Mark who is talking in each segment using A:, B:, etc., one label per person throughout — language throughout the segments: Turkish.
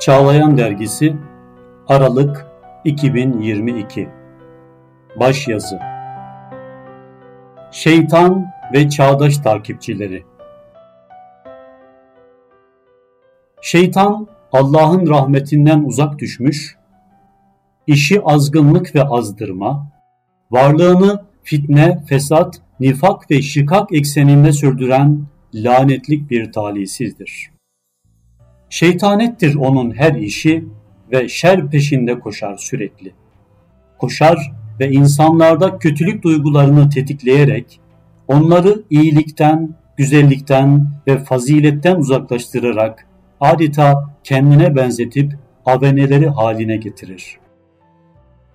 A: Çağlayan Dergisi Aralık 2022 Başyazı. Şeytan ve Çağdaş Takipçileri. Şeytan Allah'ın rahmetinden uzak düşmüş, işi azgınlık ve azdırma, varlığını fitne, fesat, nifak ve şikak ekseninde sürdüren lanetlik bir talihsizdir. Şeytanettir onun her işi ve şer peşinde koşar sürekli. Koşar ve insanlarda kötülük duygularını tetikleyerek onları iyilikten, güzellikten ve faziletten uzaklaştırarak adeta kendine benzetip aveneleri haline getirir.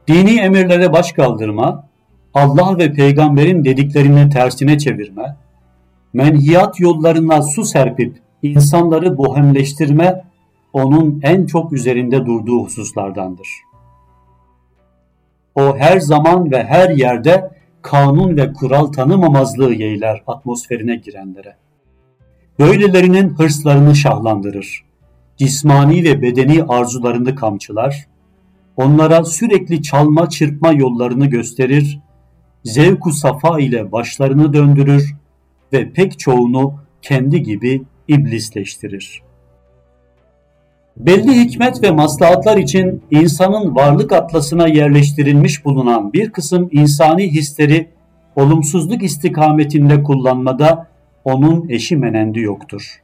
A: Dini emirlere baş kaldırma, Allah ve peygamberin dediklerini tersine çevirme, menhiyat yollarına su serpip insanları bohemleştirme onun en çok üzerinde durduğu hususlardandır. O her zaman ve her yerde kanun ve kural tanımamazlığı yeyler atmosferine girenlere. Böylelerinin hırslarını şahlandırır. Cismani ve bedeni arzularını kamçılar. Onlara sürekli çalma çırpma yollarını gösterir. Zevku safa ile başlarını döndürür ve pek çoğunu kendi gibi iblisleştirir. Belli hikmet ve maslahatlar için insanın varlık atlasına yerleştirilmiş bulunan bir kısım insani hisleri olumsuzluk istikametinde kullanmada onun eşi menendi yoktur.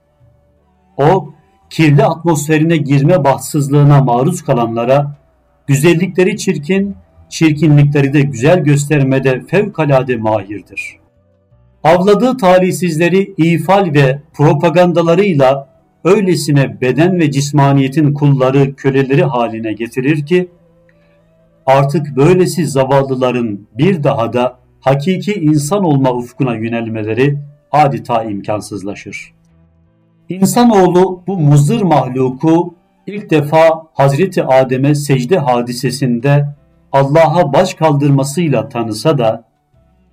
A: O, kirli atmosferine girme bahtsızlığına maruz kalanlara, güzellikleri çirkin, çirkinlikleri de güzel göstermede fevkalade mahirdir avladığı talihsizleri ifal ve propagandalarıyla öylesine beden ve cismaniyetin kulları, köleleri haline getirir ki, artık böylesi zavallıların bir daha da hakiki insan olma ufkuna yönelmeleri adeta imkansızlaşır. İnsanoğlu bu muzır mahluku ilk defa Hazreti Adem'e secde hadisesinde Allah'a baş kaldırmasıyla tanısa da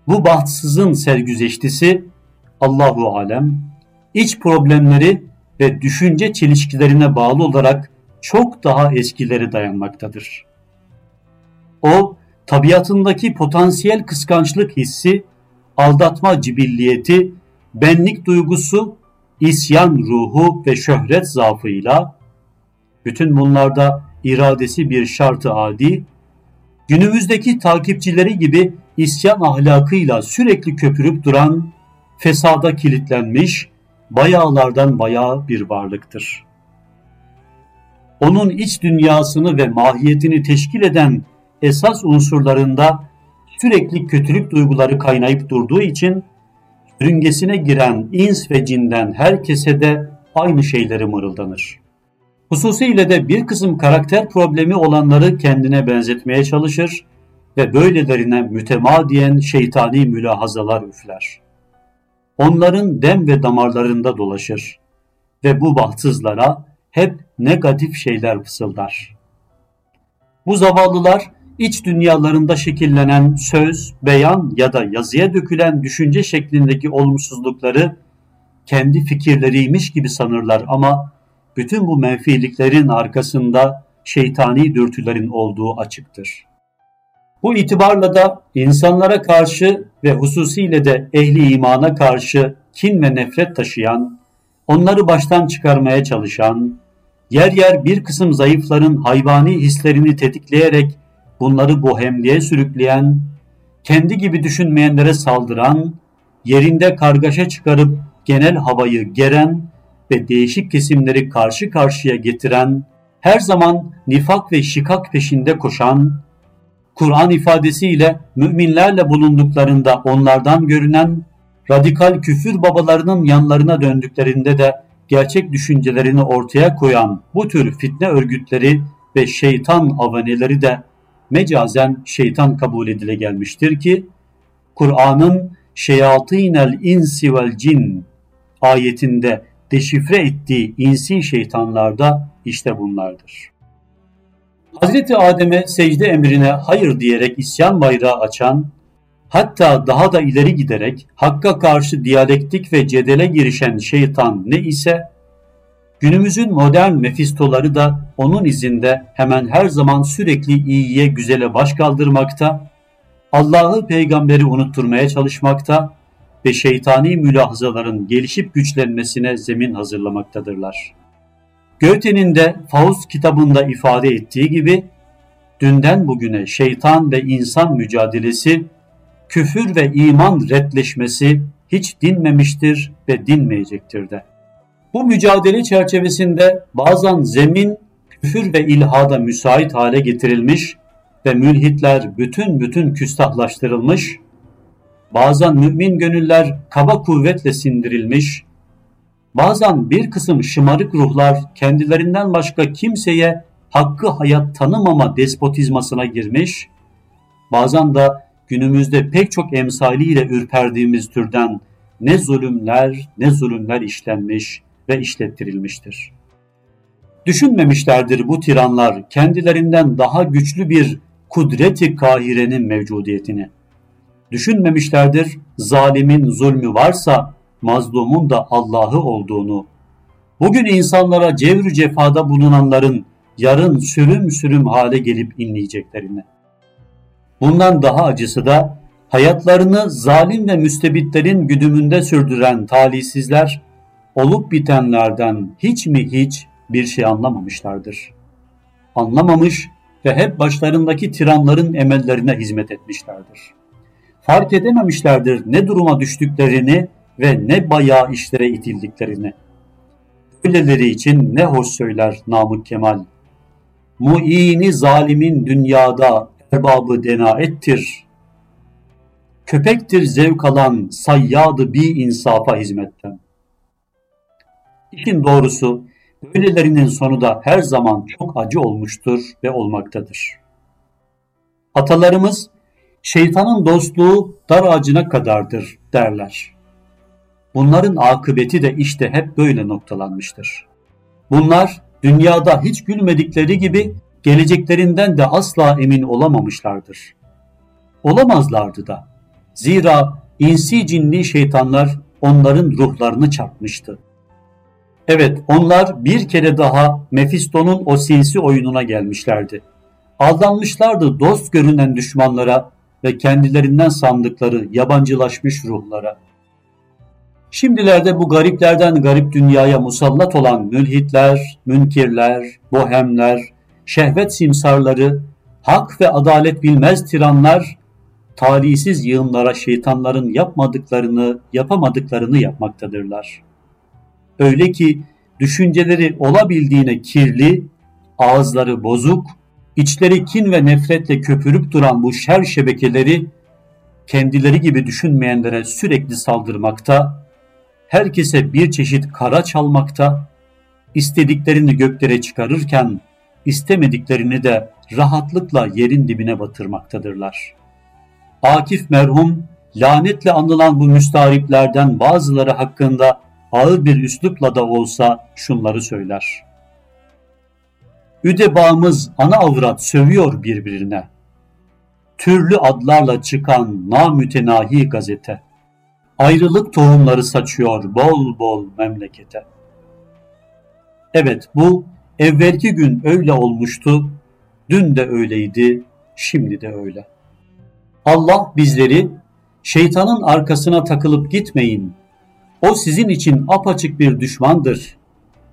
A: bu bahtsızın sergüzeştisi Allahu alem iç problemleri ve düşünce çelişkilerine bağlı olarak çok daha eskileri dayanmaktadır. O tabiatındaki potansiyel kıskançlık hissi, aldatma cibilliyeti, benlik duygusu, isyan ruhu ve şöhret zaafıyla bütün bunlarda iradesi bir şartı adi, günümüzdeki takipçileri gibi isyan ahlakıyla sürekli köpürüp duran, fesada kilitlenmiş, bayağılardan bayağı bir varlıktır. Onun iç dünyasını ve mahiyetini teşkil eden esas unsurlarında sürekli kötülük duyguları kaynayıp durduğu için sürüngesine giren ins ve cinden herkese de aynı şeyleri mırıldanır. Hususiyle de bir kısım karakter problemi olanları kendine benzetmeye çalışır ve böylelerine mütemadiyen şeytani mülahazalar üfler. Onların dem ve damarlarında dolaşır ve bu bahtsızlara hep negatif şeyler fısıldar. Bu zavallılar iç dünyalarında şekillenen söz, beyan ya da yazıya dökülen düşünce şeklindeki olumsuzlukları kendi fikirleriymiş gibi sanırlar ama bütün bu menfiliklerin arkasında şeytani dürtülerin olduğu açıktır. Bu itibarla da insanlara karşı ve hususiyle de ehli imana karşı kin ve nefret taşıyan, onları baştan çıkarmaya çalışan, yer yer bir kısım zayıfların hayvani hislerini tetikleyerek bunları bohemliğe sürükleyen, kendi gibi düşünmeyenlere saldıran, yerinde kargaşa çıkarıp genel havayı geren ve değişik kesimleri karşı karşıya getiren, her zaman nifak ve şikak peşinde koşan, Kur'an ifadesiyle müminlerle bulunduklarında onlardan görünen radikal küfür babalarının yanlarına döndüklerinde de gerçek düşüncelerini ortaya koyan bu tür fitne örgütleri ve şeytan avaneleri de mecazen şeytan kabul edile gelmiştir ki Kur'an'ın şeyatinel insi vel cin ayetinde deşifre ettiği insi şeytanlar da işte bunlardır. Hazreti Adem'e secde emrine hayır diyerek isyan bayrağı açan, hatta daha da ileri giderek Hakk'a karşı diyalektik ve cedele girişen şeytan ne ise, Günümüzün modern mefistoları da onun izinde hemen her zaman sürekli iyiye güzele baş kaldırmakta, Allah'ı peygamberi unutturmaya çalışmakta ve şeytani mülahazaların gelişip güçlenmesine zemin hazırlamaktadırlar. Goethe'nin de Faust kitabında ifade ettiği gibi dünden bugüne şeytan ve insan mücadelesi, küfür ve iman redleşmesi hiç dinmemiştir ve dinmeyecektir de. Bu mücadele çerçevesinde bazen zemin küfür ve ilhada müsait hale getirilmiş ve mülhitler bütün bütün küstahlaştırılmış, bazen mümin gönüller kaba kuvvetle sindirilmiş, bazen bir kısım şımarık ruhlar kendilerinden başka kimseye hakkı hayat tanımama despotizmasına girmiş, bazen de günümüzde pek çok emsaliyle ürperdiğimiz türden ne zulümler ne zulümler işlenmiş ve işlettirilmiştir. Düşünmemişlerdir bu tiranlar kendilerinden daha güçlü bir kudreti kahirenin mevcudiyetini. Düşünmemişlerdir zalimin zulmü varsa mazlumun da Allah'ı olduğunu. Bugün insanlara cevr cefada bulunanların yarın sürüm sürüm hale gelip inleyeceklerini. Bundan daha acısı da hayatlarını zalim ve müstebitlerin güdümünde sürdüren talihsizler olup bitenlerden hiç mi hiç bir şey anlamamışlardır. Anlamamış ve hep başlarındaki tiranların emellerine hizmet etmişlerdir. Fark edememişlerdir ne duruma düştüklerini ve ne bayağı işlere itildiklerini. Öyleleri için ne hoş söyler Namık Kemal. Muini zalimin dünyada erbabı dena ettir. Köpektir zevk alan sayyadı bir insafa hizmetten. İşin doğrusu böylelerinin sonu da her zaman çok acı olmuştur ve olmaktadır. Atalarımız şeytanın dostluğu dar ağacına kadardır derler. Bunların akıbeti de işte hep böyle noktalanmıştır. Bunlar dünyada hiç gülmedikleri gibi geleceklerinden de asla emin olamamışlardır. Olamazlardı da. Zira insi cinli şeytanlar onların ruhlarını çarpmıştı. Evet onlar bir kere daha Mephisto'nun o sinsi oyununa gelmişlerdi. Aldanmışlardı dost görünen düşmanlara ve kendilerinden sandıkları yabancılaşmış ruhlara. Şimdilerde bu gariplerden garip dünyaya musallat olan mülhitler, münkirler, bohemler, şehvet simsarları, hak ve adalet bilmez tiranlar, talihsiz yığınlara şeytanların yapmadıklarını, yapamadıklarını yapmaktadırlar. Öyle ki düşünceleri olabildiğine kirli, ağızları bozuk, içleri kin ve nefretle köpürüp duran bu şer şebekeleri kendileri gibi düşünmeyenlere sürekli saldırmakta, herkese bir çeşit kara çalmakta, istediklerini göklere çıkarırken istemediklerini de rahatlıkla yerin dibine batırmaktadırlar. Akif merhum lanetle anılan bu müstahriplerden bazıları hakkında ağır bir üslupla da olsa şunları söyler. Üdebamız ana avrat sövüyor birbirine. Türlü adlarla çıkan namütenahi gazete. Ayrılık tohumları saçıyor bol bol memlekete. Evet bu evvelki gün öyle olmuştu, dün de öyleydi, şimdi de öyle. Allah bizleri şeytanın arkasına takılıp gitmeyin, o sizin için apaçık bir düşmandır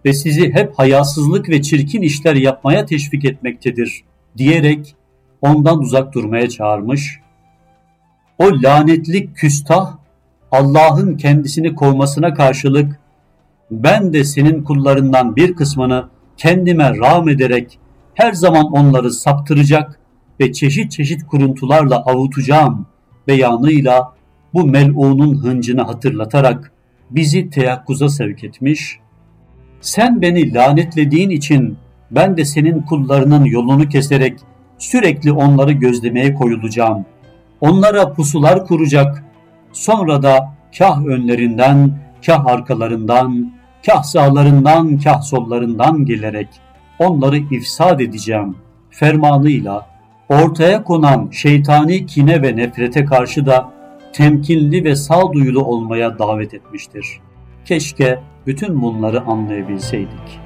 A: ve sizi hep hayasızlık ve çirkin işler yapmaya teşvik etmektedir diyerek ondan uzak durmaya çağırmış. O lanetli küstah Allah'ın kendisini kovmasına karşılık ben de senin kullarından bir kısmını kendime rağm ederek her zaman onları saptıracak ve çeşit çeşit kuruntularla avutacağım beyanıyla bu mel'unun hıncını hatırlatarak bizi teyakkuza sevk etmiş, sen beni lanetlediğin için ben de senin kullarının yolunu keserek sürekli onları gözlemeye koyulacağım. Onlara pusular kuracak, sonra da kah önlerinden, kah arkalarından, kah sağlarından, kah sollarından gelerek onları ifsad edeceğim fermanıyla ortaya konan şeytani kine ve nefrete karşı da temkinli ve sağduyulu olmaya davet etmiştir. Keşke bütün bunları anlayabilseydik.